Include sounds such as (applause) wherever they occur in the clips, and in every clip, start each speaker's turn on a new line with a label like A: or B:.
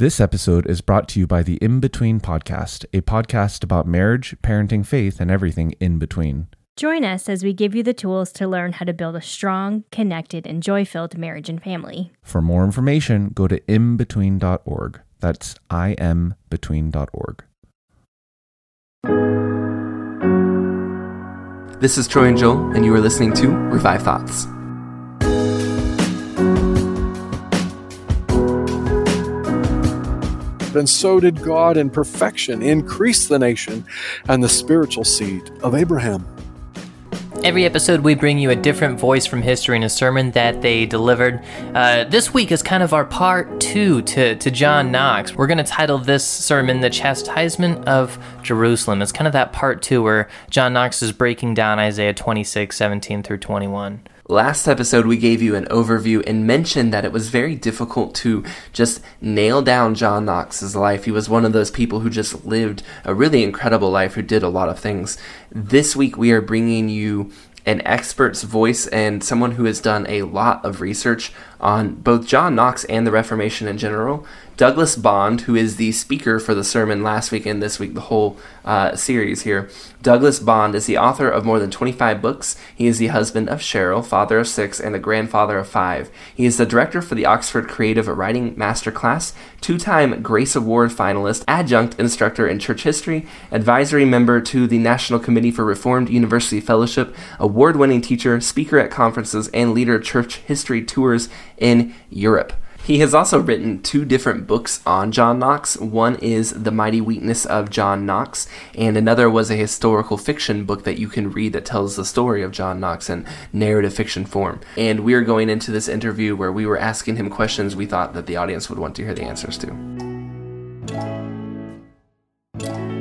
A: This episode is brought to you by the In Between Podcast, a podcast about marriage, parenting, faith, and everything in between.
B: Join us as we give you the tools to learn how to build a strong, connected, and joy filled marriage and family.
A: For more information, go to inbetween.org. That's inbetween.org.
C: This is Troy and Joel, and you are listening to Revived Thoughts.
D: And so did God in perfection increase the nation and the spiritual seed of Abraham.
E: Every episode, we bring you a different voice from history and a sermon that they delivered. Uh, this week is kind of our part two to, to John Knox. We're going to title this sermon The Chastisement of Jerusalem. It's kind of that part two where John Knox is breaking down Isaiah 26, 17 through 21.
C: Last episode, we gave you an overview and mentioned that it was very difficult to just nail down John Knox's life. He was one of those people who just lived a really incredible life, who did a lot of things. This week, we are bringing you an expert's voice and someone who has done a lot of research on both John Knox and the Reformation in general. Douglas Bond, who is the speaker for the sermon last week and this week, the whole uh, series here. Douglas Bond is the author of more than 25 books. He is the husband of Cheryl, father of six, and the grandfather of five. He is the director for the Oxford Creative Writing Masterclass, two time Grace Award finalist, adjunct instructor in church history, advisory member to the National Committee for Reformed University Fellowship, award winning teacher, speaker at conferences, and leader of church history tours in Europe. He has also written two different books on John Knox. One is The Mighty Weakness of John Knox, and another was a historical fiction book that you can read that tells the story of John Knox in narrative fiction form. And we are going into this interview where we were asking him questions we thought that the audience would want to hear the answers to.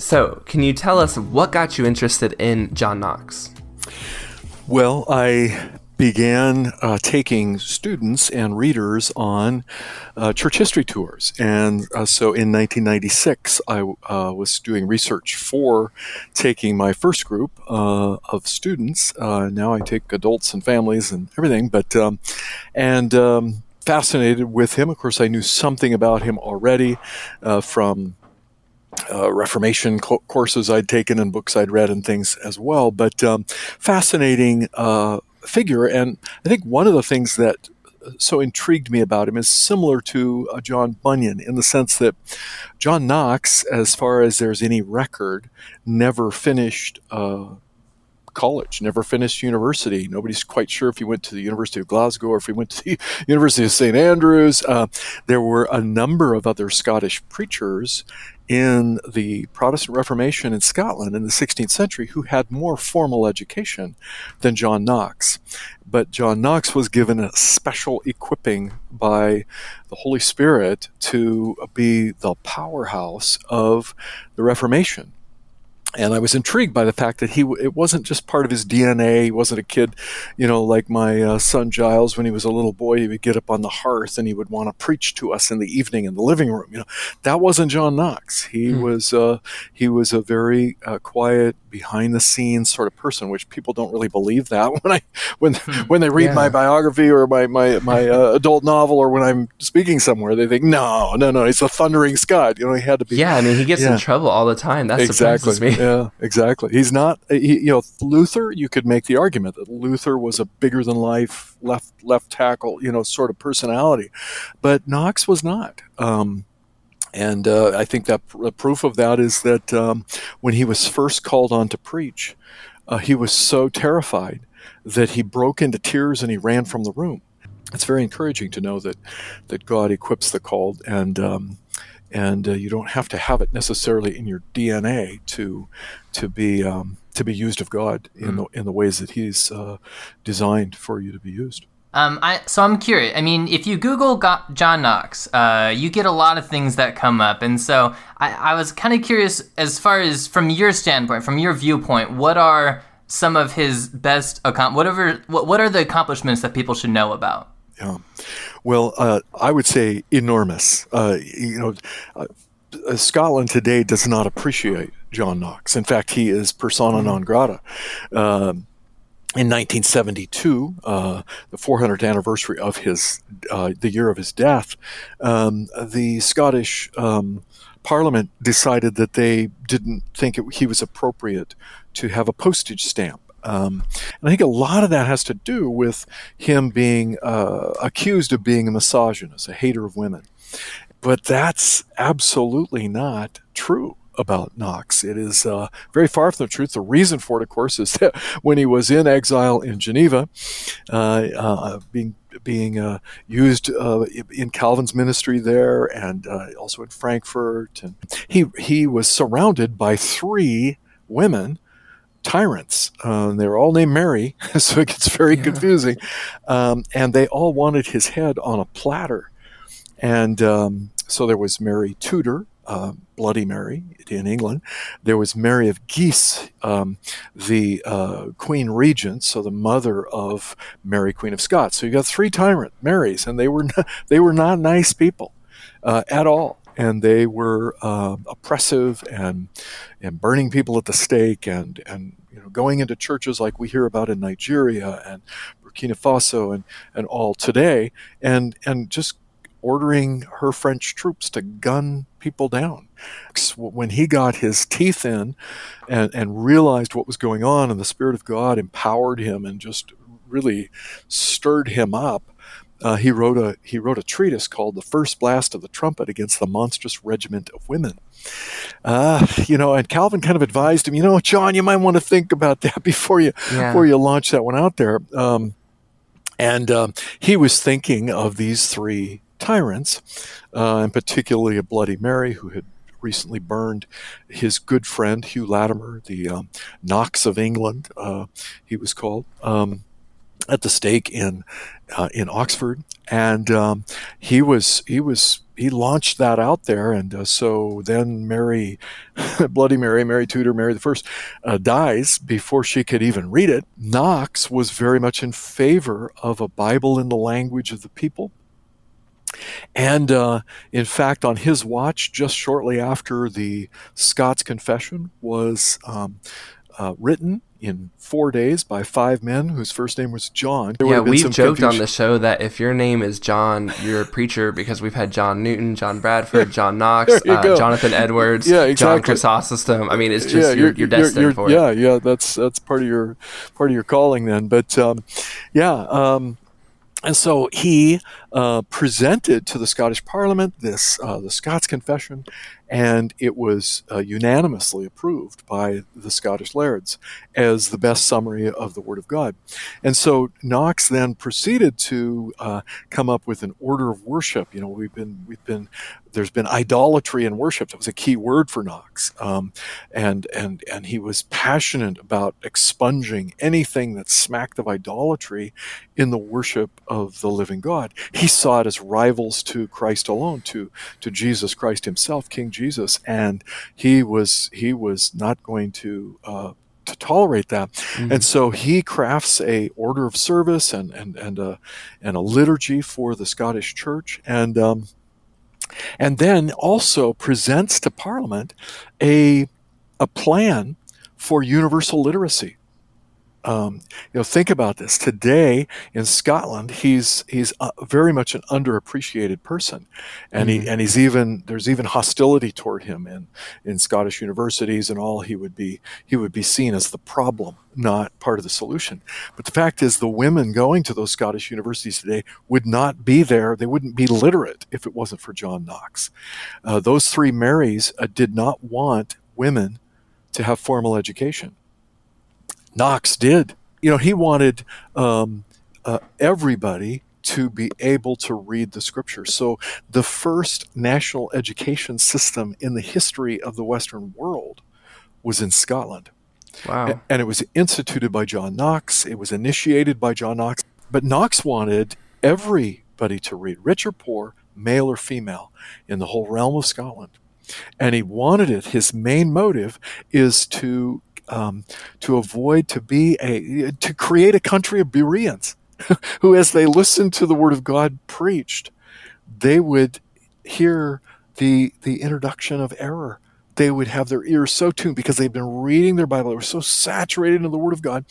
C: So, can you tell us what got you interested in John Knox?
D: Well, I began uh, taking students and readers on uh, church history tours. And uh, so in 1996, I uh, was doing research for taking my first group uh, of students. Uh, now I take adults and families and everything, but, um, and, um, fascinated with him. Of course, I knew something about him already from uh, Reformation co- courses I'd taken and books I'd read and things as well. But um, fascinating uh, figure, and I think one of the things that so intrigued me about him is similar to uh, John Bunyan in the sense that John Knox, as far as there's any record, never finished uh, college, never finished university. Nobody's quite sure if he went to the University of Glasgow or if he went to the (laughs) University of St. Andrews. Uh, there were a number of other Scottish preachers in the Protestant Reformation in Scotland in the 16th century who had more formal education than John Knox. But John Knox was given a special equipping by the Holy Spirit to be the powerhouse of the Reformation and I was intrigued by the fact that he it wasn't just part of his DNA. He wasn't a kid, you know, like my uh, son Giles when he was a little boy. He would get up on the hearth and he would want to preach to us in the evening in the living room. You know, that wasn't John Knox. He hmm. was uh, he was a very uh, quiet, behind the scenes sort of person, which people don't really believe that (laughs) when I when hmm. when they read yeah. my biography or my my my uh, adult novel or when I'm speaking somewhere, they think no, no, no, he's a thundering Scot. You know, he had to be.
C: Yeah, I mean, he gets yeah. in trouble all the time. That
D: exactly.
C: surprises
D: me. Yeah, exactly. He's not. He, you know, Luther. You could make the argument that Luther was a bigger than life left left tackle, you know, sort of personality, but Knox was not. Um, and uh, I think that pr- proof of that is that um, when he was first called on to preach, uh, he was so terrified that he broke into tears and he ran from the room. It's very encouraging to know that that God equips the called, and um, and uh, you don't have to have it necessarily in your DNA to to be um, to be used of God in mm. the in the ways that He's uh, designed for you to be used.
E: Um, I, so I'm curious. I mean, if you Google Go- John Knox, uh, you get a lot of things that come up, and so I, I was kind of curious, as far as from your standpoint, from your viewpoint, what are some of his best whatever what, what are the accomplishments that people should know about?
D: Yeah, well, uh, I would say enormous. Uh, you know, uh, Scotland today does not appreciate John Knox. In fact, he is persona mm-hmm. non grata. Um, in 1972, uh, the 400th anniversary of his, uh, the year of his death, um, the Scottish um, Parliament decided that they didn't think it, he was appropriate to have a postage stamp. Um, and I think a lot of that has to do with him being uh, accused of being a misogynist, a hater of women. But that's absolutely not true about Knox. It is uh, very far from the truth. The reason for it, of course, is that (laughs) when he was in exile in Geneva, uh, uh, being being uh, used uh, in Calvin's ministry there, and uh, also in Frankfurt, and he he was surrounded by three women tyrants. Uh, they were all named Mary, (laughs) so it gets very yeah. confusing. Um, and they all wanted his head on a platter. And um, so there was Mary Tudor, uh, Bloody Mary in England. There was Mary of Guise, um, the uh, Queen Regent, so the mother of Mary, Queen of Scots. So you got three tyrant Marys, and they were not, (laughs) they were not nice people uh, at all. And they were uh, oppressive and and burning people at the stake and and you know going into churches like we hear about in Nigeria and Burkina Faso and and all today and and just ordering her French troops to gun people down. When he got his teeth in and, and realized what was going on, and the Spirit of God empowered him and just really stirred him up, uh, he wrote a he wrote a treatise called "The First Blast of the Trumpet Against the Monstrous Regiment of Women." Uh, you know, and Calvin kind of advised him, you know, John, you might want to think about (laughs) that before you yeah. before you launch that one out there. Um, and um, he was thinking of these three tyrants, uh, and particularly a Bloody Mary who had recently burned his good friend Hugh Latimer, the um, Knox of England, uh, he was called, um, at the stake in uh, in Oxford, and um, he was he was he launched that out there, and uh, so then Mary, (laughs) Bloody Mary, Mary Tudor, Mary the First, uh, dies before she could even read it. Knox was very much in favor of a Bible in the language of the people. And uh, in fact, on his watch, just shortly after the Scots Confession was um, uh, written in four days by five men whose first name was John.
C: There yeah, we've joked confusion. on the show that if your name is John, you're a preacher because we've had John Newton, John Bradford, (laughs) John Knox, uh, Jonathan (laughs) Edwards, yeah, exactly. John Chrysostom. I mean, it's just yeah, you're, you're, you're destined you're, for
D: yeah, it. Yeah, yeah, that's that's part of your part of your calling then. But um, yeah. Um, and so he uh, presented to the Scottish Parliament this uh, the Scots Confession, and it was uh, unanimously approved by the Scottish lairds as the best summary of the Word of God. And so Knox then proceeded to uh, come up with an order of worship. You know, we've been we've been there's been idolatry in worship. That was a key word for Knox, um, and and and he was passionate about expunging anything that smacked of idolatry in the worship of the living God. He saw it as rivals to Christ alone, to to Jesus Christ Himself, King Jesus, and he was he was not going to. Uh, to tolerate that, mm-hmm. and so he crafts a order of service and and and a and a liturgy for the Scottish Church, and um, and then also presents to Parliament a a plan for universal literacy. Um, you know, think about this. Today in Scotland, he's he's uh, very much an underappreciated person, and mm-hmm. he and he's even there's even hostility toward him in in Scottish universities and all. He would be he would be seen as the problem, not part of the solution. But the fact is, the women going to those Scottish universities today would not be there. They wouldn't be literate if it wasn't for John Knox. Uh, those three Marys uh, did not want women to have formal education Knox did. You know, he wanted um, uh, everybody to be able to read the scriptures. So, the first national education system in the history of the Western world was in Scotland.
C: Wow.
D: And it was instituted by John Knox, it was initiated by John Knox. But Knox wanted everybody to read, rich or poor, male or female, in the whole realm of Scotland. And he wanted it, his main motive is to um, to avoid to be a to create a country of Bereans, (laughs) who, as they listened to the word of God preached, they would hear the the introduction of error they would have their ears so tuned because they've been reading their Bible. They were so saturated in the Word of God,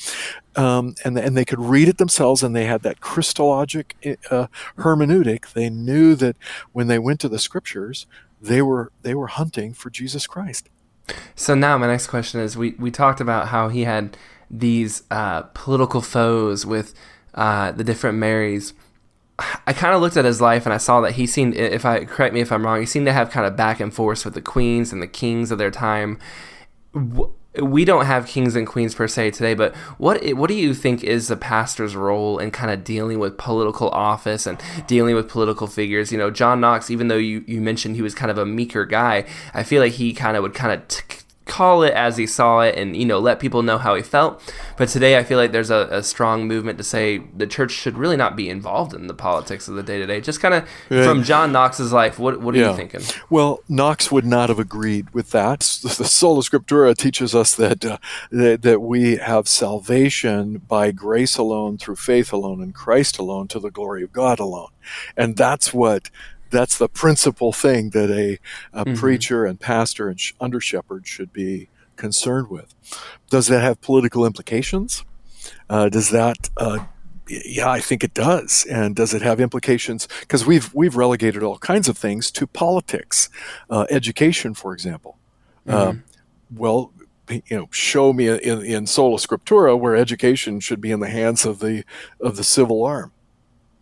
D: um, and and they could read it themselves, and they had that Christologic uh, hermeneutic. They knew that when they went to the Scriptures, they were they were hunting for Jesus Christ.
C: So now my next question is: we we talked about how he had these uh, political foes with uh, the different Marys. I kind of looked at his life and I saw that he seemed, if I correct me if I'm wrong, he seemed to have kind of back and forth with the queens and the kings of their time. We don't have kings and queens per se today, but what what do you think is the pastor's role in kind of dealing with political office and dealing with political figures? You know, John Knox, even though you, you mentioned he was kind of a meeker guy, I feel like he kind of would kind of t- call it as he saw it and you know let people know how he felt. But today i feel like there's a, a strong movement to say the church should really not be involved in the politics of the day-to-day. Just kind of yeah. from john knox's life what, what are yeah. you thinking?
D: Well knox would not have agreed with that. The sola scriptura teaches us that, uh, that that we have salvation by grace alone through faith alone in christ alone to the glory of god alone. And that's what that's the principal thing that a, a mm-hmm. preacher and pastor and sh- under shepherd should be concerned with. Does that have political implications? Uh, does that uh, yeah, I think it does. And does it have implications? Because we've we've relegated all kinds of things to politics, uh, education, for example. Mm-hmm. Um, well, you know, show me in, in sola scriptura where education should be in the hands of the of the civil arm.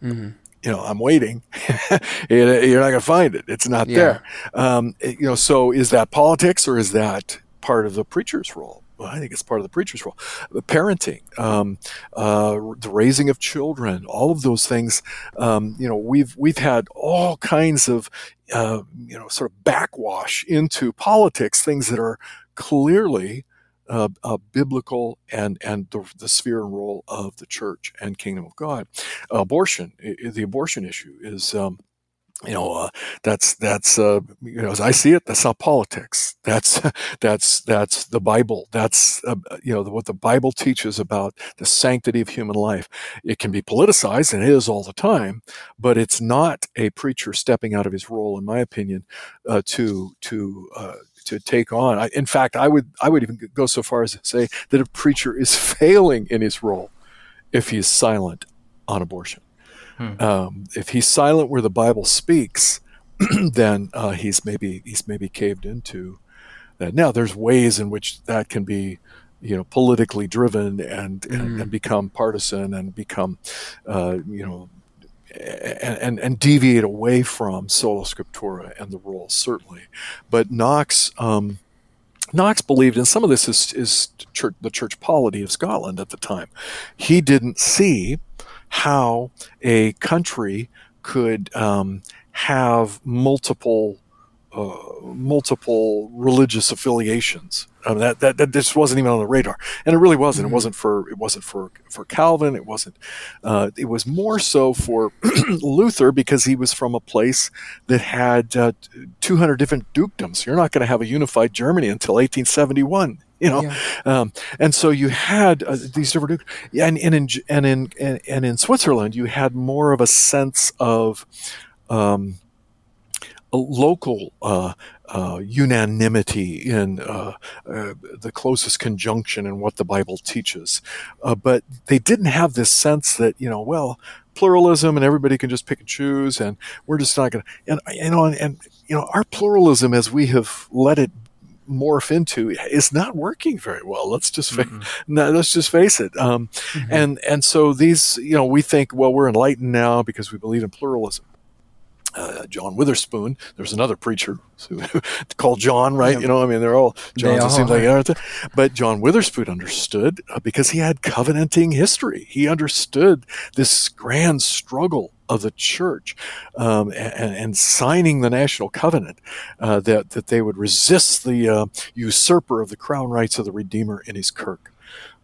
D: Mm-hmm you know, I'm waiting. (laughs) You're not going to find it. It's not yeah. there. Um, you know, so is that politics or is that part of the preacher's role? Well, I think it's part of the preacher's role. The parenting, um, uh, the raising of children, all of those things. Um, you know, we've we've had all kinds of uh, you know sort of backwash into politics, things that are clearly uh, uh, biblical and and the, the, sphere and role of the church and kingdom of God. Abortion, the abortion issue is. Um, you know uh, that's that's uh, you know as I see it that's not politics that's (laughs) that's that's the Bible that's uh, you know what the Bible teaches about the sanctity of human life it can be politicized and it is all the time but it's not a preacher stepping out of his role in my opinion uh, to to uh, to take on. I, in fact, I would I would even go so far as to say that a preacher is (laughs) failing in his role if he's silent on abortion. Hmm. Um, if he's silent where the Bible speaks, (clears throat) then uh, he's maybe he's maybe caved into that. Now, there's ways in which that can be you know politically driven and, mm. and, and, hmm. become partisan and become uh, you know and, and, deviate away from sola scriptura and the rules, certainly. But Knox, um, Knox believed, and some of this is, is church, the church polity of Scotland at the time. He didn't see how a country could um, have multiple uh, multiple religious affiliations. I mean, that, that, that just wasn't even on the radar, and it really wasn't. Mm-hmm. It wasn't for it wasn't for for Calvin. It wasn't. Uh, it was more so for (clears throat) Luther because he was from a place that had uh, 200 different dukedoms. You're not going to have a unified Germany until 1871 you know yeah. um, and so you had uh, these different and, and in and in and, and, in Switzerland you had more of a sense of um, local uh, uh, unanimity in uh, uh, the closest conjunction in what the Bible teaches. Uh, but they didn't have this sense that, you know, well, pluralism and everybody can just pick and choose and we're just not going to, and, you know, and, and, you know, our pluralism as we have let it morph into is not working very well. Let's just fa- mm-hmm. no, let's just face it. Um, mm-hmm. And and so these, you know, we think, well, we're enlightened now because we believe in pluralism uh, John Witherspoon. There's another preacher (laughs) called John, right? Yep. You know, I mean, they're all Johns. It seems like, aren't they? but John Witherspoon understood uh, because he had covenanting history. He understood this grand struggle of the church um, and, and, signing the national covenant uh, that that they would resist the uh, usurper of the crown rights of the Redeemer in his kirk.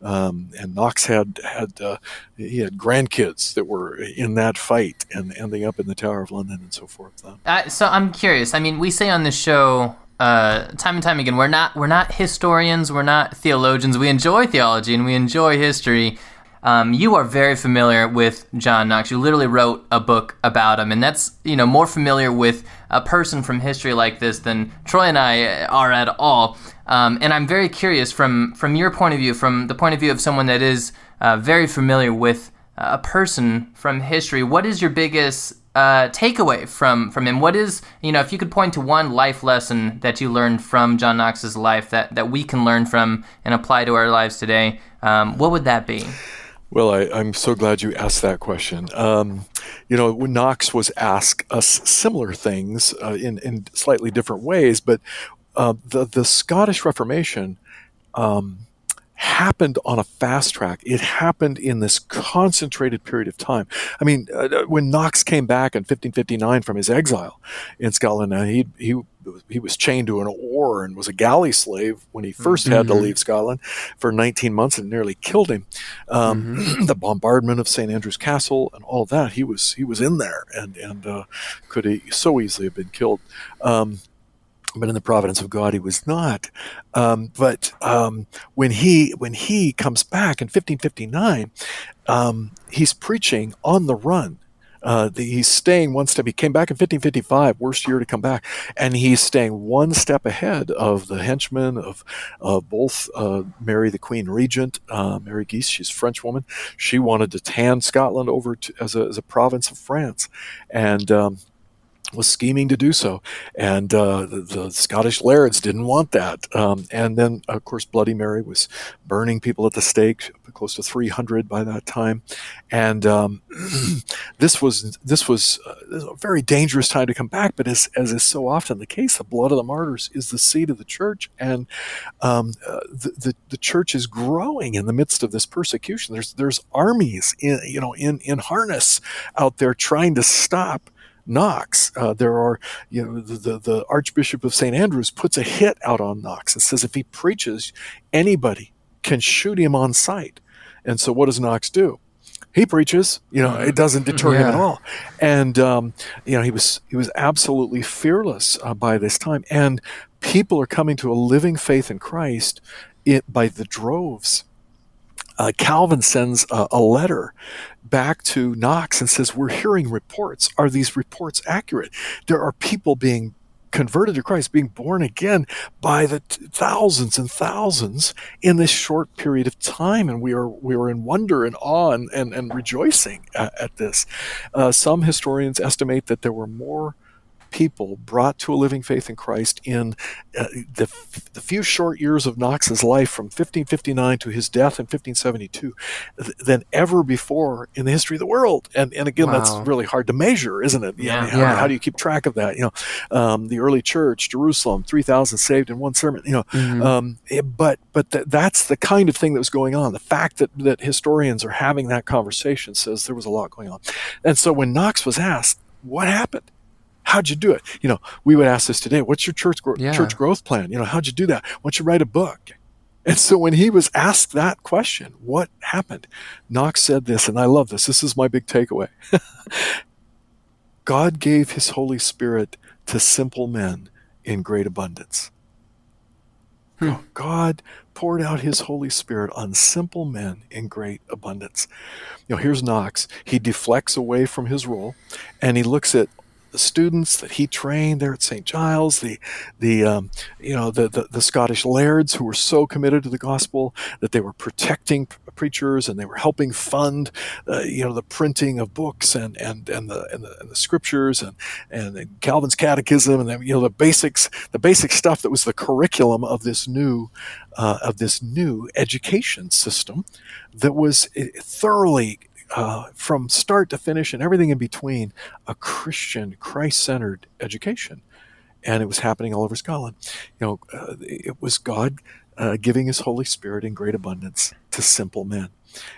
D: Um, and Knox had had uh, he had grandkids that were in that fight and ending up in the Tower of London and so forth.
E: Uh, so I'm curious. I mean, we say on this show uh, time and time again, we're not we're not historians, we're not theologians. We enjoy theology and we enjoy history. um, you are very familiar with John Knox. You literally wrote a book about him, and that's you know more familiar with a person from history like this than Troy and I are at all. Um, and I'm very curious from from your point of view, from the point of view of someone that is uh, very familiar with a person from history. What is your biggest uh, takeaway from from him? What is you know if you could point to one life lesson that you learned from John Knox's life that that we can learn from and apply to our lives today, um, what would that be?
D: Well, I, am so glad you asked that question. Um, you know, Knox was asked us similar things uh, in in slightly different ways, but uh, the the Scottish Reformation. Um, happened on a fast track. It happened in this concentrated period of time. I mean, uh, when Knox came back in 1559 from his exile in Scotland, uh, he he he was chained to an oar and was a galley slave when he 1st mm-hmm. had to mm-hmm. leave Scotland for 19 months and nearly killed him. Um, mm-hmm. (clears throat) the bombardment of St Andrew's Castle and all of that, he was he was in there and and uh, could he so easily have been killed. Um, but in the providence of God, he was not. Um, but um, when he when he comes back in 1559, um, he's preaching on the run. Uh, the, he's staying one step. He came back in 1555, worst year to come back, and he's staying one step ahead of the henchmen of uh, both uh, Mary, the Queen Regent, uh, Mary Guise. She's a French woman. She wanted to tan Scotland over to, as, a, as a province of France, and um, was scheming to do so, and uh, the, the, Scottish lairds didn't want that. Um, and then, of course, Bloody Mary was burning people at the stake, close to 300 by that time, and um, (clears throat) this was this was uh, a very dangerous time to come back. But as as is so often the case, the blood of the martyrs is the seed of the church, and um, uh, the, the, the church is growing in the midst of this persecution. There's there's armies in you know in in harness out there trying to stop Knox. Uh, there are, you know, the, the, the Archbishop of St. Andrews puts a hit out on Knox and says if he preaches, anybody can shoot him on sight. And so what does Knox do? He preaches, you know, it doesn't deter yeah. him at all. And, um, you know, he was, he was absolutely fearless uh, by this time. And people are coming to a living faith in Christ it, by the droves uh, Calvin sends a, a, letter back to Knox and says, We're hearing reports. Are these reports accurate? There are people being converted to Christ, being born again by the t- thousands and thousands in this short period of time. And we are, we are in wonder and awe and, and, and rejoicing at, at this. Uh, some historians estimate that there were more people brought to a living faith in Christ in uh, the, the few short years of Knox's life from 1559 to his death in 1572 th- than ever before in the history of the world. And, and again, wow. that's really hard to measure, isn't it?
E: Yeah.
D: how, how, do you keep track of that? You know, um, the early church, Jerusalem, 3,000 saved in one sermon, you know, mm-hmm. um, it, but, but th- that's the kind of thing that was going on. The fact that, that historians are having that conversation says there was a lot going on. And so when Knox was asked, what happened? How'd you do it? You know, we would ask this today. What's your church gro- yeah. church growth plan? You know, how'd you do that? Why don't you write a book? And so when he was asked that question, what happened? Knox said this, and I love this. This is my big takeaway. (laughs) God gave his Holy Spirit to simple men in great abundance. Hmm. God poured out his Holy Spirit on simple men in great abundance. You know, here's Knox. He deflects away from his role and he looks at the students that he trained there at St. Giles, the the um, you know the, the, the Scottish lairds who were so committed to the gospel that they were protecting preachers and they were helping fund uh, you know the printing of books and and and the and the, and the scriptures and, and Calvin's catechism and the, you know the basics the basic stuff that was the curriculum of this new uh, of this new education system that was eh, thoroughly uh, from start to finish and everything in between, a Christian, Christ centered education. And it was happening all over Scotland. You know, uh, it was God uh, giving his Holy Spirit in great abundance to simple men.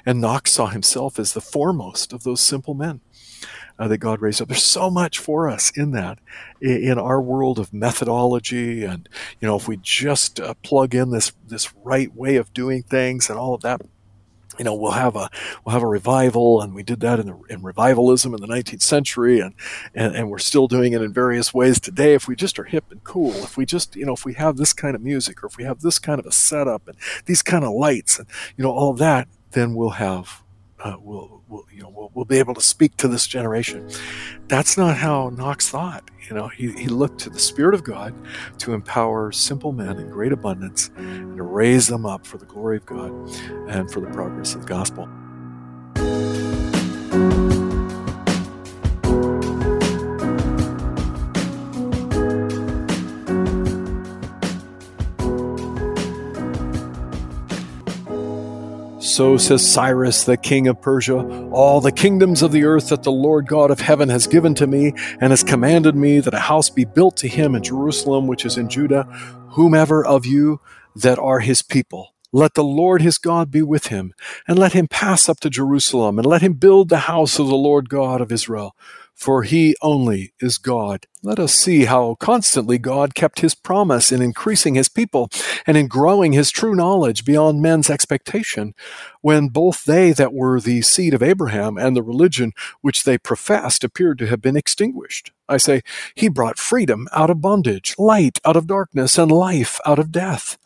D: And Knox saw himself as the foremost of those simple men. Uh, that God raised up. There's so much for us in that, in our world of methodology, and you know, if we just uh, plug in this this right way of doing things and all of that, you know we'll have a we'll have a revival and we did that in, the, in revivalism in the 19th century and, and and we're still doing it in various ways today. If we just are hip and cool if we just you know if we have this kind of music or if we have this kind of a setup and these kind of lights and you know all that then we'll have uh, will, will, you know, will, will be able to speak to this generation. That's not how Knox thought. You know, he, he looked to the Spirit of God to empower simple men in great abundance and to raise them up for the glory of God and for the progress of the gospel. So says Cyrus, the king of Persia, all the kingdoms of the earth that the Lord God of heaven has given to me, and has commanded me that a house be built to him in Jerusalem, which is in Judah, whomever of you that are his people. Let the Lord his God be with him, and let him pass up to Jerusalem, and let him build the house of the Lord God of Israel for he only is God. Let us see how constantly God kept his promise in increasing his people and in growing his true knowledge beyond men's expectation, when both they that were the seed of Abraham and the religion which they professed appeared to have been extinguished. I say, he brought freedom out of bondage, light out of darkness, and life out of death.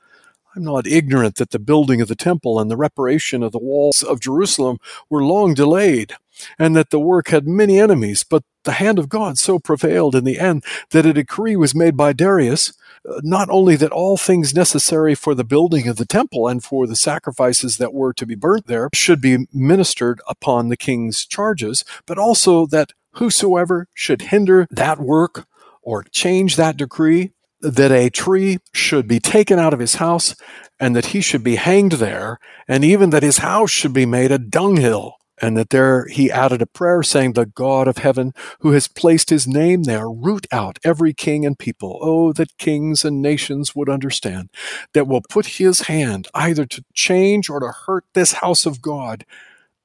D: I'm not ignorant that the building of the temple and the reparation of the walls of Jerusalem were long delayed and that the work had many enemies, but the hand of God so prevailed in the end that a decree was made by Darius, uh, not only that all things necessary for the building of the temple and for the sacrifices that were to be burnt there should be ministered upon the king's charges, but also that whosoever should hinder that work or change that decree, that a tree should be taken out of his house and that he should be hanged there, and even that his house should be made a dunghill and that there he added a prayer saying, The God of heaven, who has placed his name there, root out every king and people. Oh, that kings and nations would understand, that will put his hand either to change or to hurt this house of God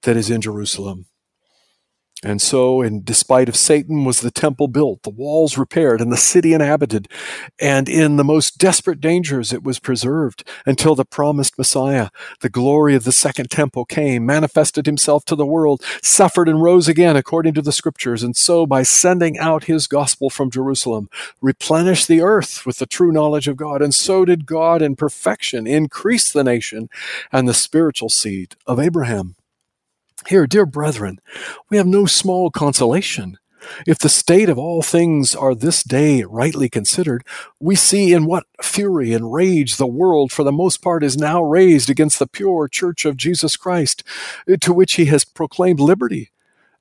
D: that is in Jerusalem. And so, in despite of Satan, was the temple built, the walls repaired, and the city inhabited. And in the most desperate dangers, it was preserved until the promised Messiah, the glory of the second temple, came, manifested himself to the world, suffered and rose again according to the scriptures. And so, by sending out his gospel from Jerusalem, replenished the earth with the true knowledge of God. And so did God in perfection increase the nation and the spiritual seed of Abraham. Here, dear brethren, we have no small consolation. If the state of all things are this day rightly considered, we see in what fury and rage the world for the most part is now raised against the pure church of Jesus Christ, eh, to which he has proclaimed liberty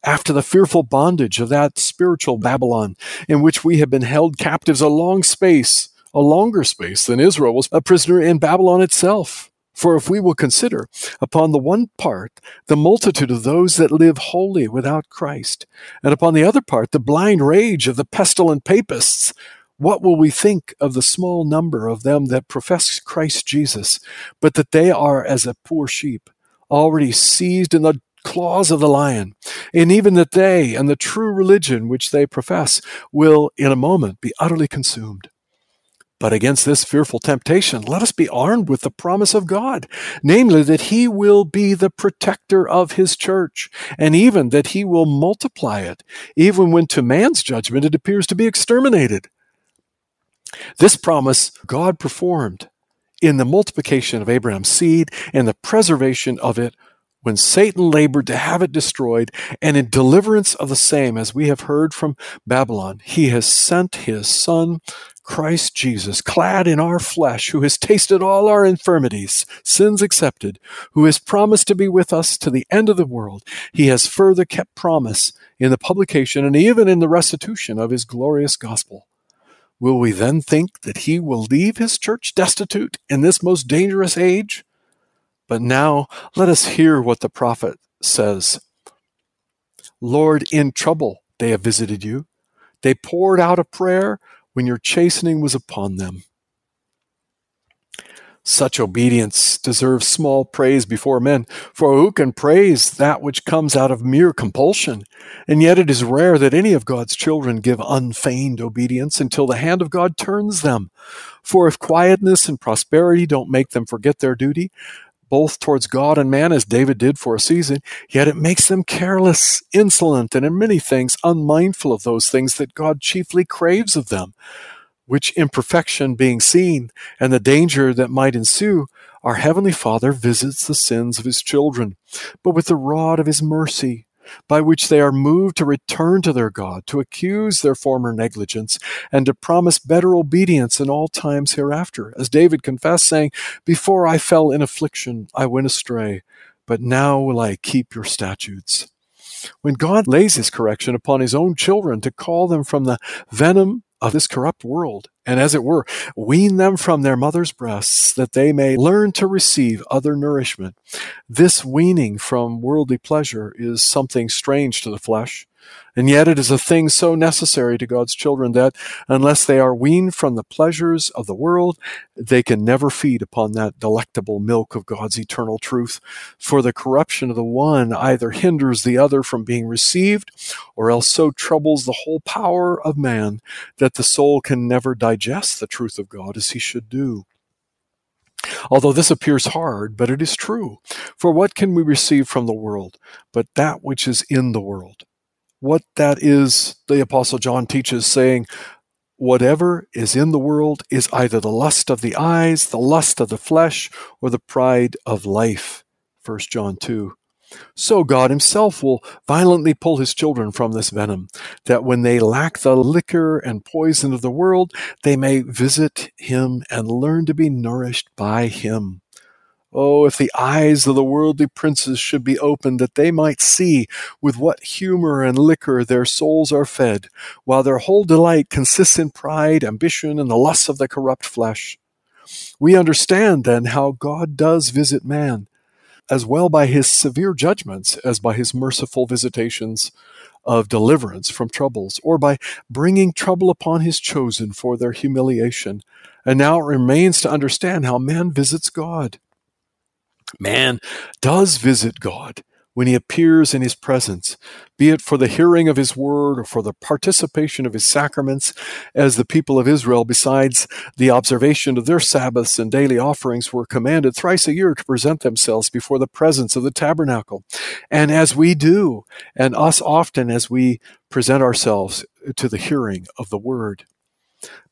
D: after the fearful bondage of that spiritual Babylon, in which we have been held captives a long space, a longer space than Israel was a prisoner in Babylon itself. For if we will consider, upon the one part, the multitude of those that live wholly without Christ, and upon the other part, the blind rage of the pestilent papists, what will we think of the small number of them that profess Christ Jesus, but that they are as a poor sheep, already seized in the claws of the lion, and even that they and the true religion which they profess will in a moment be utterly consumed? But against this fearful temptation, let us be armed with the promise of God, namely that He will be the protector of His church, and even that He will multiply it, even when to man's judgment it appears to be exterminated. This promise God performed in the multiplication of Abraham's seed and the preservation of it when Satan labored to have it destroyed, and in deliverance of the same, as we have heard from Babylon, he has sent his Son Christ Jesus, clad in our flesh, who has tasted all our infirmities, sins accepted, who has promised to be with us to the end of the world, he has further kept promise in the publication and even in the restitution of his glorious gospel. Will we then think that he will leave his church destitute in this most dangerous age? But now let us hear what the prophet says. Lord, in trouble they have visited you. They poured out a prayer when your chastening was upon them. Such obedience deserves small praise before men, for who can praise that which comes out of mere compulsion? And yet it is rare that any of God's children give unfeigned obedience until the hand of God turns them. For if quietness and prosperity don't make them forget their duty, both towards God and man, as David did for a season, yet it makes them careless, insolent, and in many things unmindful of those things that God chiefly craves of them, which imperfection being seen, and the danger that might ensue, our Heavenly Father visits the sins of His children, but with the rod of His mercy, by which they are moved to return to their God, to accuse their former negligence, and to promise better obedience in all times hereafter. As David confessed, saying, Before I fell in affliction, I went astray, but now will I keep your statutes. When God lays his correction upon his own children to call them from the venom of this corrupt world, and as it were, wean them from their mother's breasts, that they may learn to receive other nourishment. This weaning from worldly pleasure is something strange to the flesh, and yet it is a thing so necessary to God's children that, unless they are weaned from the pleasures of the world, they can never feed upon that delectable milk of God's eternal truth. For the corruption of the one either hinders the other from being received, or else so troubles the whole power of man that the soul can never digest the truth of God as he should do. Although this appears hard, but it is true. For what can we receive from the world but that which is in the world? What that is, the Apostle John teaches, saying, Whatever is in the world is either the lust of the eyes, the lust of the flesh, or the pride of life. 1 John 2. So God Himself will violently pull His children from this venom, that when they lack the liquor and poison of the world, they may visit Him and learn to be nourished by Him. Oh, if the eyes of the worldly princes should be opened, that they might see with what humor and liquor their souls are fed, while their whole delight consists in pride, ambition, and the lusts of the corrupt flesh. We understand then how God does visit man, as well by his severe judgments as by his merciful visitations of deliverance from troubles, or by bringing trouble upon his chosen for their humiliation. And now it remains to understand how man visits God man does visit God when he appears in his presence, be it for the hearing of his word or for the participation of his sacraments, as the people of Israel, besides the observation of their Sabbaths and daily offerings, were commanded thrice a year to present themselves before the presence of the tabernacle. And as we do, and us often as we present ourselves to the hearing of the word.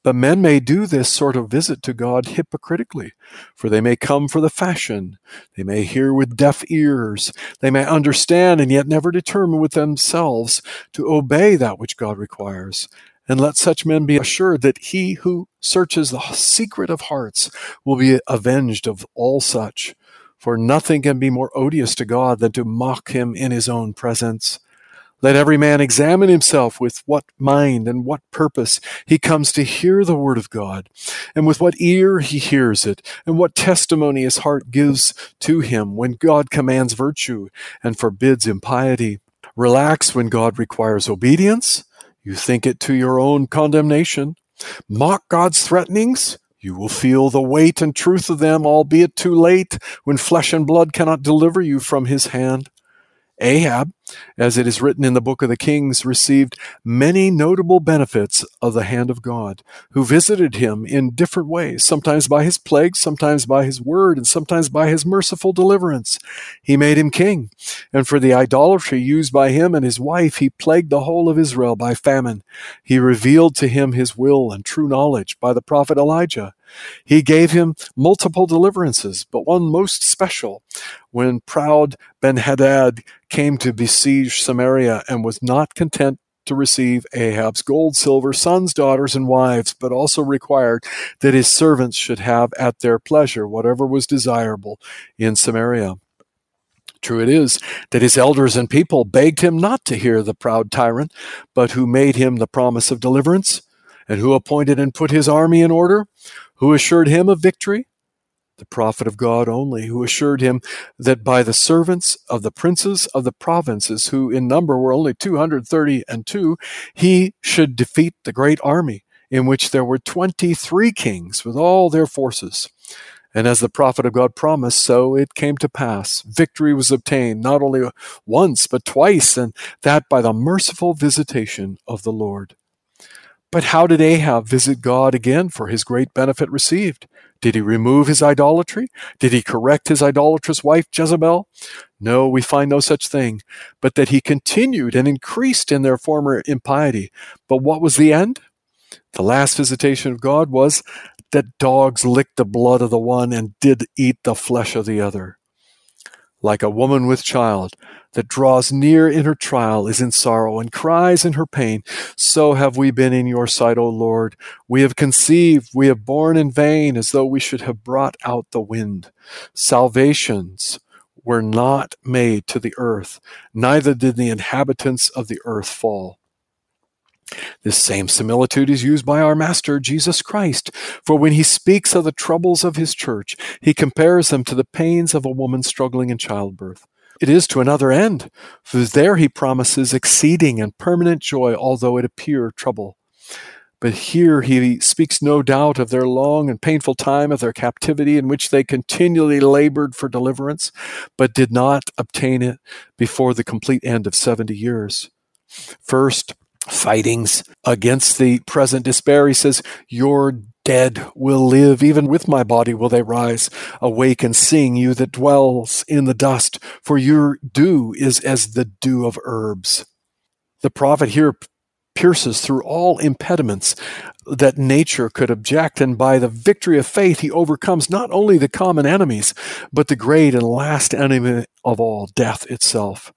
D: But men may do this sort of visit to God hypocritically, for they may come for the fashion, they may hear with deaf ears, they may understand and yet never determine with themselves to obey that which God requires. And let such men be assured that he who searches the secret of hearts will be avenged of all such. For nothing can be more odious to God than to mock him in his own presence. Let every man examine himself with what mind and what purpose he comes to hear the word of God, and with what ear he hears it, and what testimony his heart gives to him when God commands virtue and forbids impiety. Relax when God requires obedience. You think it to your own condemnation. Mock God's threatenings. You will feel the weight and truth of them, albeit too late, when flesh and blood cannot deliver you from his hand. Ahab, as it is written in the book of the Kings, received many notable benefits of the hand of God, who visited him in different ways, sometimes by his plague, sometimes by his word, and sometimes by his merciful deliverance. He made him king, and for the idolatry used by him and his wife, he plagued the whole of Israel by famine. He revealed to him his will and true knowledge by the prophet Elijah. He gave him multiple deliverances, but one most special when proud Benhadad came to besiege Samaria and was not content to receive Ahab's gold, silver, sons, daughters, and wives, but also required that his servants should have at their pleasure whatever was desirable in Samaria. True it is that his elders and people begged him not to hear the proud tyrant, but who made him the promise of deliverance, and who appointed and put his army in order, who assured him of victory? The prophet of God only, who assured him that by the servants of the princes of the provinces, who in number were only 230 and two, he should defeat the great army, in which there were 23 kings with all their forces. And as the prophet of God promised, so it came to pass. Victory was obtained not only once, but twice, and that by the merciful visitation of the Lord. But how did Ahab visit God again for his great benefit received? Did he remove his idolatry? Did he correct his idolatrous wife Jezebel? No, we find no such thing, but that he continued and increased in their former impiety. But what was the end? The last visitation of God was that dogs licked the blood of the one and did eat the flesh of the other. Like a woman with child that draws near in her trial is in sorrow and cries in her pain, so have we been in your sight, O Lord. We have conceived, we have borne in vain, as though we should have brought out the wind. Salvations were not made to the earth, neither did the inhabitants of the earth fall. This same similitude is used by our Master, Jesus Christ, for when he speaks of the troubles of his church, he compares them to the pains of a woman struggling in childbirth. It is to another end, for there he promises exceeding and permanent joy, although it appear trouble. But here he speaks no doubt of their long and painful time of their captivity, in which they continually labored for deliverance, but did not obtain it before the complete end of seventy years. First, fightings against the present despair. He says, Your dead will live, even with my body will they rise. Awake and sing, you that dwells in the dust, for your dew is as the dew of herbs. The prophet here pierces through all impediments that nature could object, and by the victory of faith, he overcomes not only the common enemies, but the great and last enemy of all, death itself.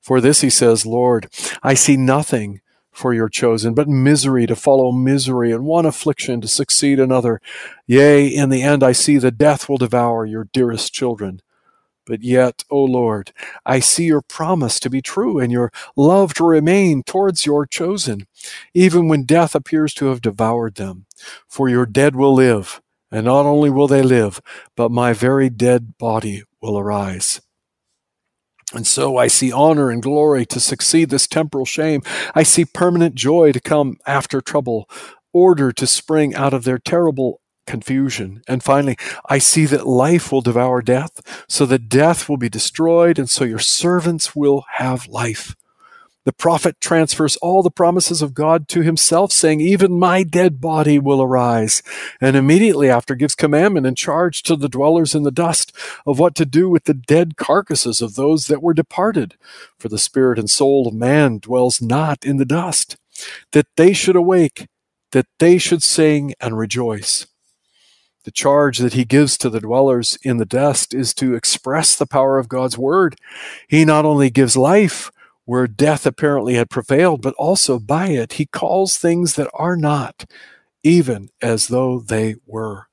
D: For this he says, Lord, I see nothing for your chosen, but misery to follow misery, and one affliction to succeed another. Yea, in the end I see that death will devour your dearest children. But yet, O Lord, I see your promise to be true and your love to remain towards your chosen, even when death appears to have devoured them. For your dead will live, and not only will they live, but my very dead body will arise. And so I see honor and glory to succeed this temporal shame. I see permanent joy to come after trouble, order to spring out of their terrible confusion. And finally, I see that life will devour death, so that death will be destroyed, and so your servants will have life. The prophet transfers all the promises of God to himself, saying, Even my dead body will arise. And immediately after gives commandment and charge to the dwellers in the dust of what to do with the dead carcasses of those that were departed. For the spirit and soul of man dwells not in the dust. That they should awake, that they should sing and rejoice. The charge that he gives to the dwellers in the dust is to express the power of God's word. He not only gives life, where death apparently had prevailed, but also by it he calls things that are not, even as though they were.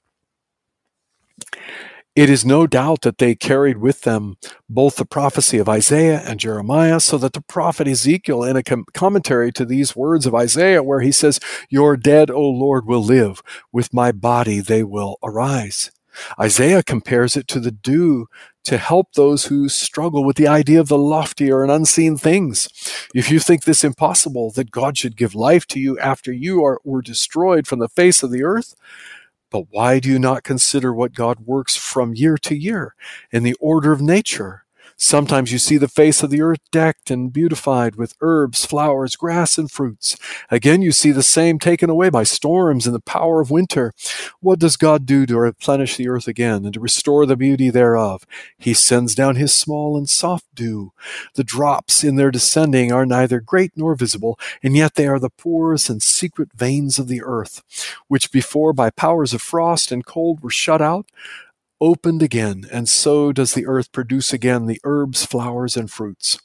D: It is no doubt that they carried with them both the prophecy of Isaiah and Jeremiah, so that the prophet Ezekiel, in a com- commentary to these words of Isaiah, where he says, Your dead, O Lord, will live, with my body they will arise. Isaiah compares it to the dew to help those who struggle with the idea of the loftier and unseen things. If you think this impossible, that God should give life to you after you are, were destroyed from the face of the earth, but why do you not consider what God works from year to year in the order of nature? Sometimes you see the face of the earth decked and beautified with herbs, flowers, grass, and fruits. Again, you see the same taken away by storms and the power of winter. What does God do to replenish the earth again and to restore the beauty thereof? He sends down his small and soft dew. The drops in their descending are neither great nor visible, and yet they are the pores and secret veins of the earth, which before by powers of frost and cold were shut out opened again, and so does the earth produce again the herbs, flowers, and fruits.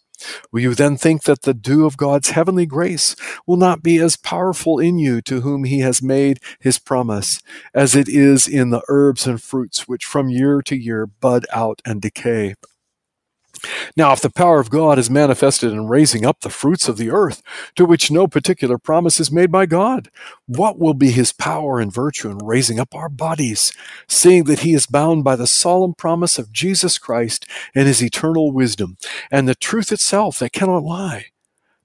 D: Will you then think that the dew of God's heavenly grace will not be as powerful in you to whom he has made his promise as it is in the herbs and fruits which from year to year bud out and decay? Now, if the power of God is manifested in raising up the fruits of the earth, to which no particular promise is made by God, what will be his power and virtue in raising up our bodies, seeing that he is bound by the solemn promise of Jesus Christ and his eternal wisdom, and the truth itself that cannot lie?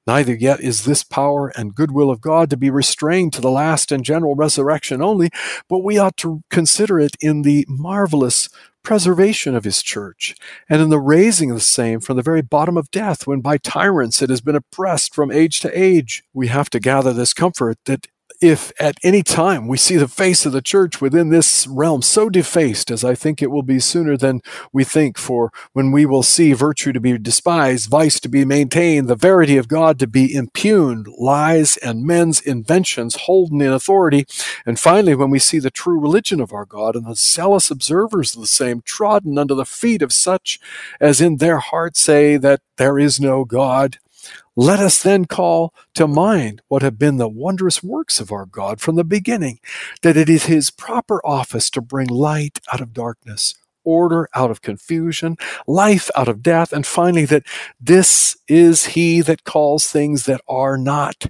D: Neither yet is this power and goodwill of God to be restrained to the last and general resurrection only, but we ought to consider it in the marvelous preservation of his church, and in the raising of the same from the very bottom of death, when by tyrants it has been oppressed from age to age. We have to gather this comfort that if at any time we see the face of the church within this realm so defaced as I think it will be sooner than we think, for when we will see virtue to be despised, vice to be maintained, the verity of God to be impugned, lies and men's inventions holden in authority, and finally when we see the true religion of our God and the zealous observers of the same trodden under the feet of such as in their heart say that there is no God, let us then call to mind what have been the wondrous works of our God from the beginning, that it is his proper office to bring light out of darkness, order out of confusion, life out of death, and finally that this is he that calls things that are not,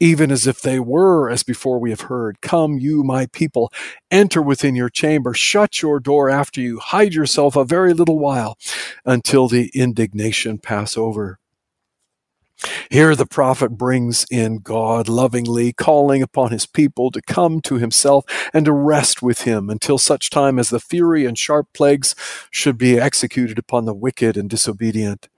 D: even as if they were, as before we have heard. Come, you, my people, enter within your chamber, shut your door after you, hide yourself a very little while until the indignation pass over. Here the prophet brings in God lovingly, calling upon his people to come to himself and to rest with him until such time as the fury and sharp plagues should be executed upon the wicked and disobedient.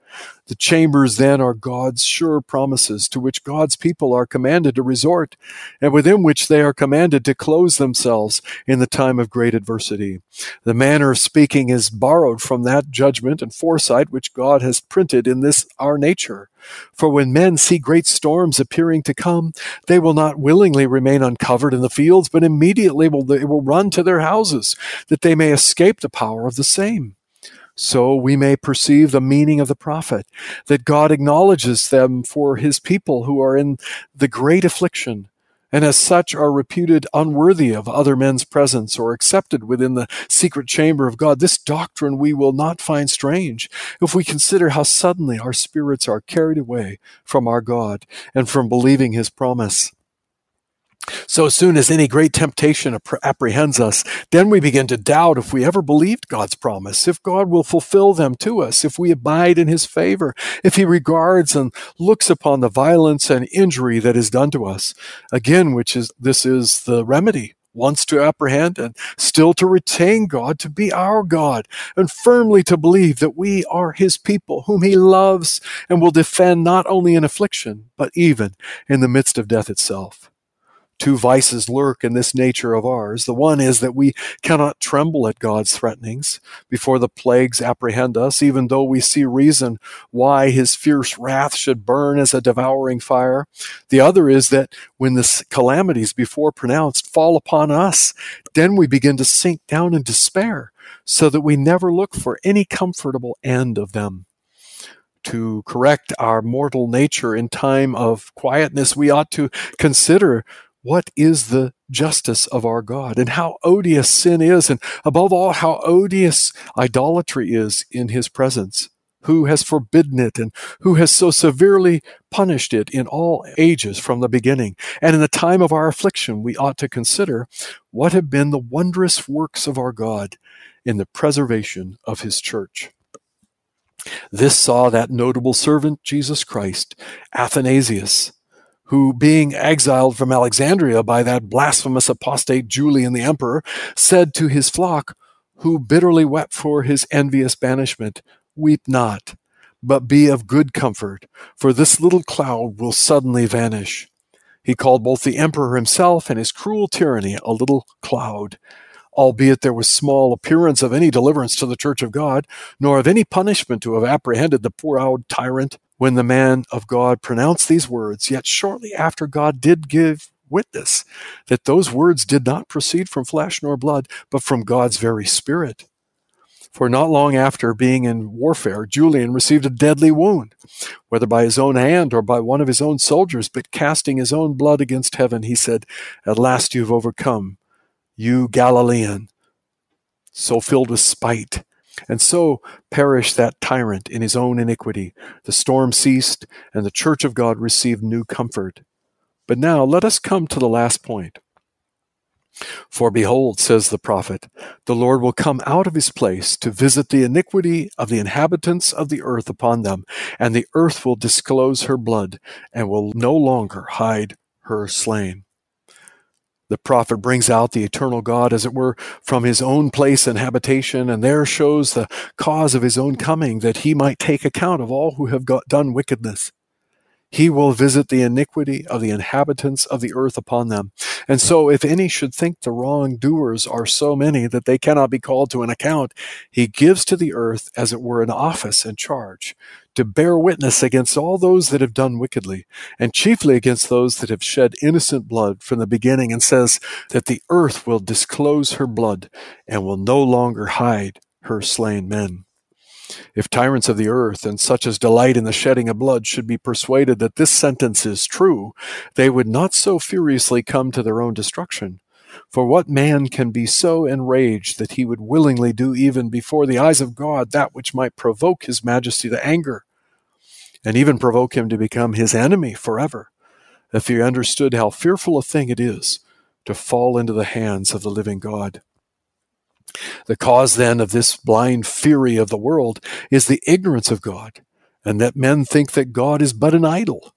D: The chambers then are God's sure promises to which God's people are commanded to resort, and within which they are commanded to close themselves in the time of great adversity. The manner of speaking is borrowed from that judgment and foresight which God has printed in this our nature. For when men see great storms appearing to come, they will not willingly remain uncovered in the fields, but immediately will they will run to their houses, that they may escape the power of the same. So we may perceive the meaning of the prophet, that God acknowledges them for his people who are in the great affliction, and as such are reputed unworthy of other men's presence or accepted within the secret chamber of God. This doctrine we will not find strange if we consider how suddenly our spirits are carried away from our God and from believing his promise. So soon as any great temptation apprehends us, then we begin to doubt if we ever believed God's promise, if God will fulfill them to us, if we abide in his favor, if he regards and looks upon the violence and injury that is done to us. Again, which is, this is the remedy once to apprehend and still to retain God to be our God and firmly to believe that we are his people whom he loves and will defend not only in affliction, but even in the midst of death itself two vices lurk in this nature of ours. The one is that we cannot tremble at God's threatenings before the plagues apprehend us, even though we see reason why his fierce wrath should burn as a devouring fire. The other is that when the calamities before pronounced fall upon us, then we begin to sink down in despair so that we never look for any comfortable end of them to correct our mortal nature in time of quietness, we ought to consider what is the justice of our God and how odious sin is, and above all, how odious idolatry is in his presence. Who has forbidden it and who has so severely punished it in all ages from the beginning? And in the time of our affliction, we ought to consider what have been the wondrous works of our God in the preservation of his church. This saw that notable servant, Jesus Christ, Athanasius, who, being exiled from Alexandria by that blasphemous apostate Julian the emperor, said to his flock, who bitterly wept for his envious banishment, Weep not, but be of good comfort, for this little cloud will suddenly vanish. He called both the emperor himself and his cruel tyranny a little cloud, albeit there was small appearance of any deliverance to the church of God, nor of any punishment to have apprehended the poor old tyrant when the man of God pronounced these words, yet shortly after God did give witness that those words did not proceed from flesh nor blood, but from God's very Spirit. For not long after being in warfare, Julian received a deadly wound, whether by his own hand or by one of his own soldiers, but casting his own blood against heaven, he said, At last you've overcome, you Galilean, so filled with spite and so perished that tyrant in his own iniquity. The storm ceased, and the church of God received new comfort. But now let us come to the last point. For behold, says the prophet, the Lord will come out of his place to visit the iniquity of the inhabitants of the earth upon them, and the earth will disclose her blood, and will no longer hide her slain. The prophet brings out the eternal God, as it were, from his own place and habitation, and there shows the cause of his own coming, that he might take account of all who have got, done wickedness. he will visit the iniquity of the inhabitants of the earth upon them. And so, if any should think the wrongdoers are so many that they cannot be called to an account, he gives to the earth, as it were, an office and charge to bear witness against all those that have done wickedly, and chiefly against those that have shed innocent blood from the beginning, and says that the earth will disclose her blood and will no longer hide her slain men. If tyrants of the earth and such as delight in the shedding of blood should be persuaded that this sentence is true, they would not so furiously come to their own destruction. For what man can be so enraged that he would willingly do even before the eyes of God that which might provoke his majesty to anger, and even provoke him to become his enemy forever, if he understood how fearful a thing it is to fall into the hands of the living God? The cause then of this blind fury of the world is the ignorance of God, and that men think that God is but an idol.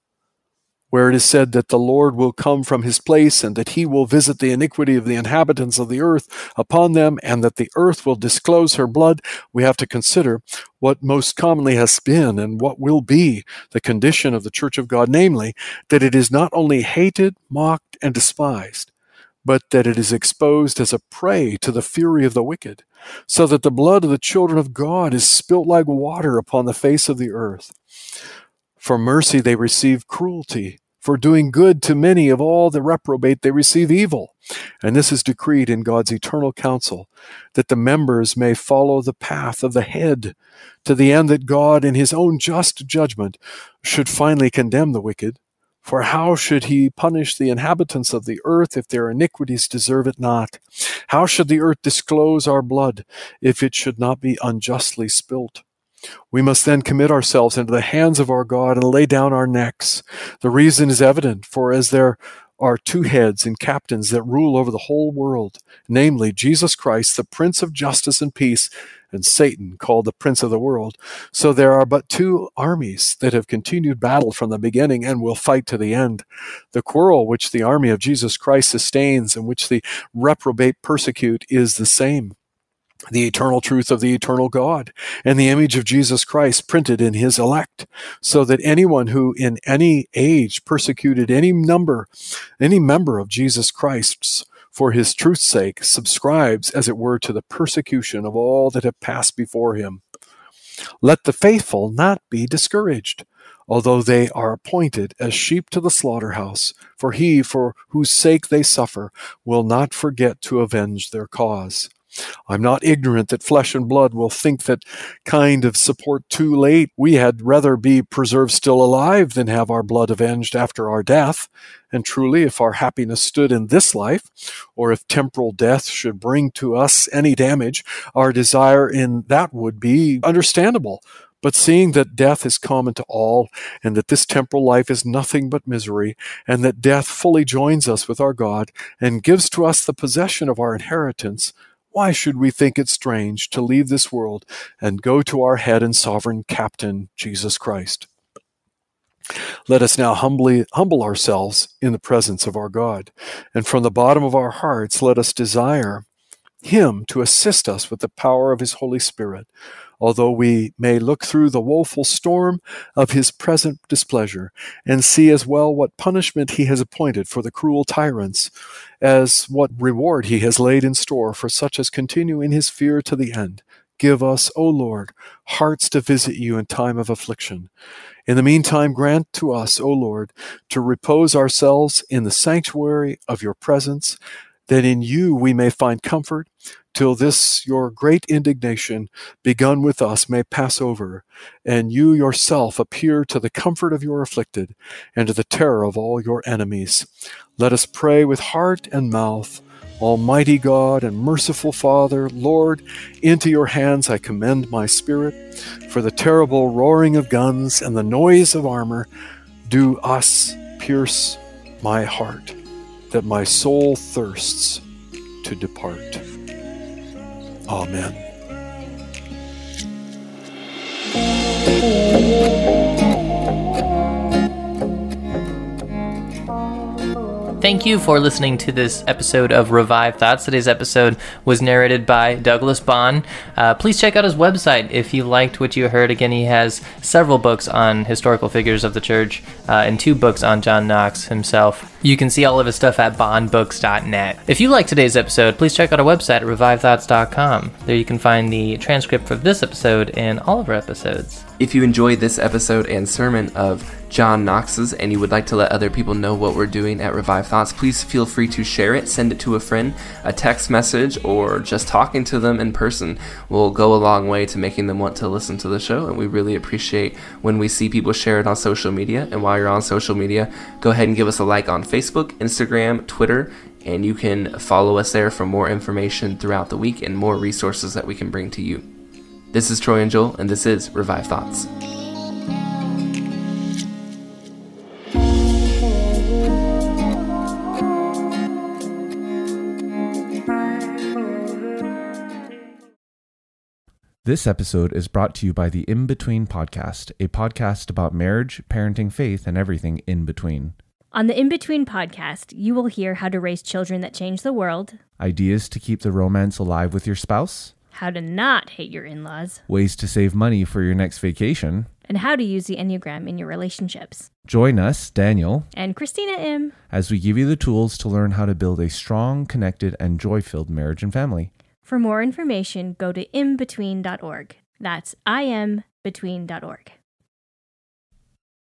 D: Where it is said that the Lord will come from his place, and that he will visit the iniquity of the inhabitants of the earth upon them, and that the earth will disclose her blood, we have to consider what most commonly has been and what will be the condition of the church of God, namely, that it is not only hated, mocked, and despised, but that it is exposed as a prey to the fury of the wicked, so that the blood of the children of God is spilt like water upon the face of the earth. For mercy they receive cruelty. For doing good to many of all the reprobate they receive evil. And this is decreed in God's eternal counsel, that the members may follow the path of the head, to the end that God, in his own just judgment, should finally condemn the wicked for how should he punish the inhabitants of the earth if their iniquities deserve it not? How should the earth disclose our blood if it should not be unjustly spilt? We must then commit ourselves into the hands of our God and lay down our necks. The reason is evident, for as there are two heads and captains that rule over the whole world, namely Jesus Christ, the Prince of justice and peace, and Satan, called the prince of the world. So there are but two armies that have continued battle from the beginning and will fight to the end. The quarrel which the army of Jesus Christ sustains and which the reprobate persecute is the same the eternal truth of the eternal God and the image of Jesus Christ printed in his elect, so that anyone who in any age persecuted any number, any member of Jesus Christ's for his truth's sake, subscribes, as it were, to the persecution of all that have passed before him. Let the faithful not be discouraged, although they are appointed as sheep to the slaughterhouse, for he for whose sake they suffer will not forget to avenge their cause. I'm not ignorant that flesh and blood will think that kind of support too late. We had rather be preserved still alive than have our blood avenged after our death. And truly, if our happiness stood in this life, or if temporal death should bring to us any damage, our desire in that would be understandable. But seeing that death is common to all, and that this temporal life is nothing but misery, and that death fully joins us with our God, and gives to us the possession of our inheritance, why should we think it strange to leave this world and go to our head and sovereign captain, Jesus Christ? Let us now humbly humble ourselves in the presence of our God, and from the bottom of our hearts let us desire him to assist us with the power of his Holy Spirit, although we may look through the woeful storm of his present displeasure, and see as well what punishment he has appointed for the cruel tyrants, as what reward he has laid in store for such as continue in his fear to the end. Give us, O Lord, hearts to visit you in time of affliction. In the meantime, grant to us, O Lord, to repose ourselves in the sanctuary of your presence, that in you we may find comfort, till this your great indignation, begun with us, may pass over, and you yourself appear to the comfort of your afflicted, and to the terror of all your enemies. Let us pray with heart and mouth. Almighty God and merciful Father, Lord, into your hands I commend my spirit, for the terrible roaring of guns and the noise of armor do us pierce my heart, that my soul thirsts to depart. Amen.
E: Thank you for listening to this episode of Revived Thoughts. Today's episode was narrated by Douglas Bond. Uh, please check out his website if you liked what you heard. Again, he has several books on historical figures of the church uh, and two books on John Knox himself. You can see all of his stuff at bondbooks.net. If you like today's episode, please check out our website at revivedthoughts.com. There you can find the transcript for this episode and all of our episodes.
C: If you enjoyed this episode and sermon of John Knox's and you would like to let other people know what we're doing at Revived Thoughts, please feel free to share it, send it to a friend, a text message, or just talking to them in person will go a long way to making them want to listen to the show. And we really appreciate when we see people share it on social media. And while you're on social media, go ahead and give us a like on Facebook, Instagram, Twitter, and you can follow us there for more information throughout the week and more resources that we can bring to you. This is Troy and Joel, and this is Revived Thoughts.
A: This episode is brought to you by the In Between Podcast, a podcast about marriage, parenting, faith, and everything in between.
B: On the In Between podcast, you will hear how to raise children that change the world,
A: Ideas to keep the romance alive with your spouse,
B: how to not hate your in laws,
A: ways to save money for your next vacation.
B: and how to use the Enneagram in your relationships.
A: Join us, Daniel,
B: And Christina M.
A: as we give you the tools to learn how to build a strong, connected, and joy filled marriage and family.
B: For more information, go to inbetween.org. That's inbetween.org.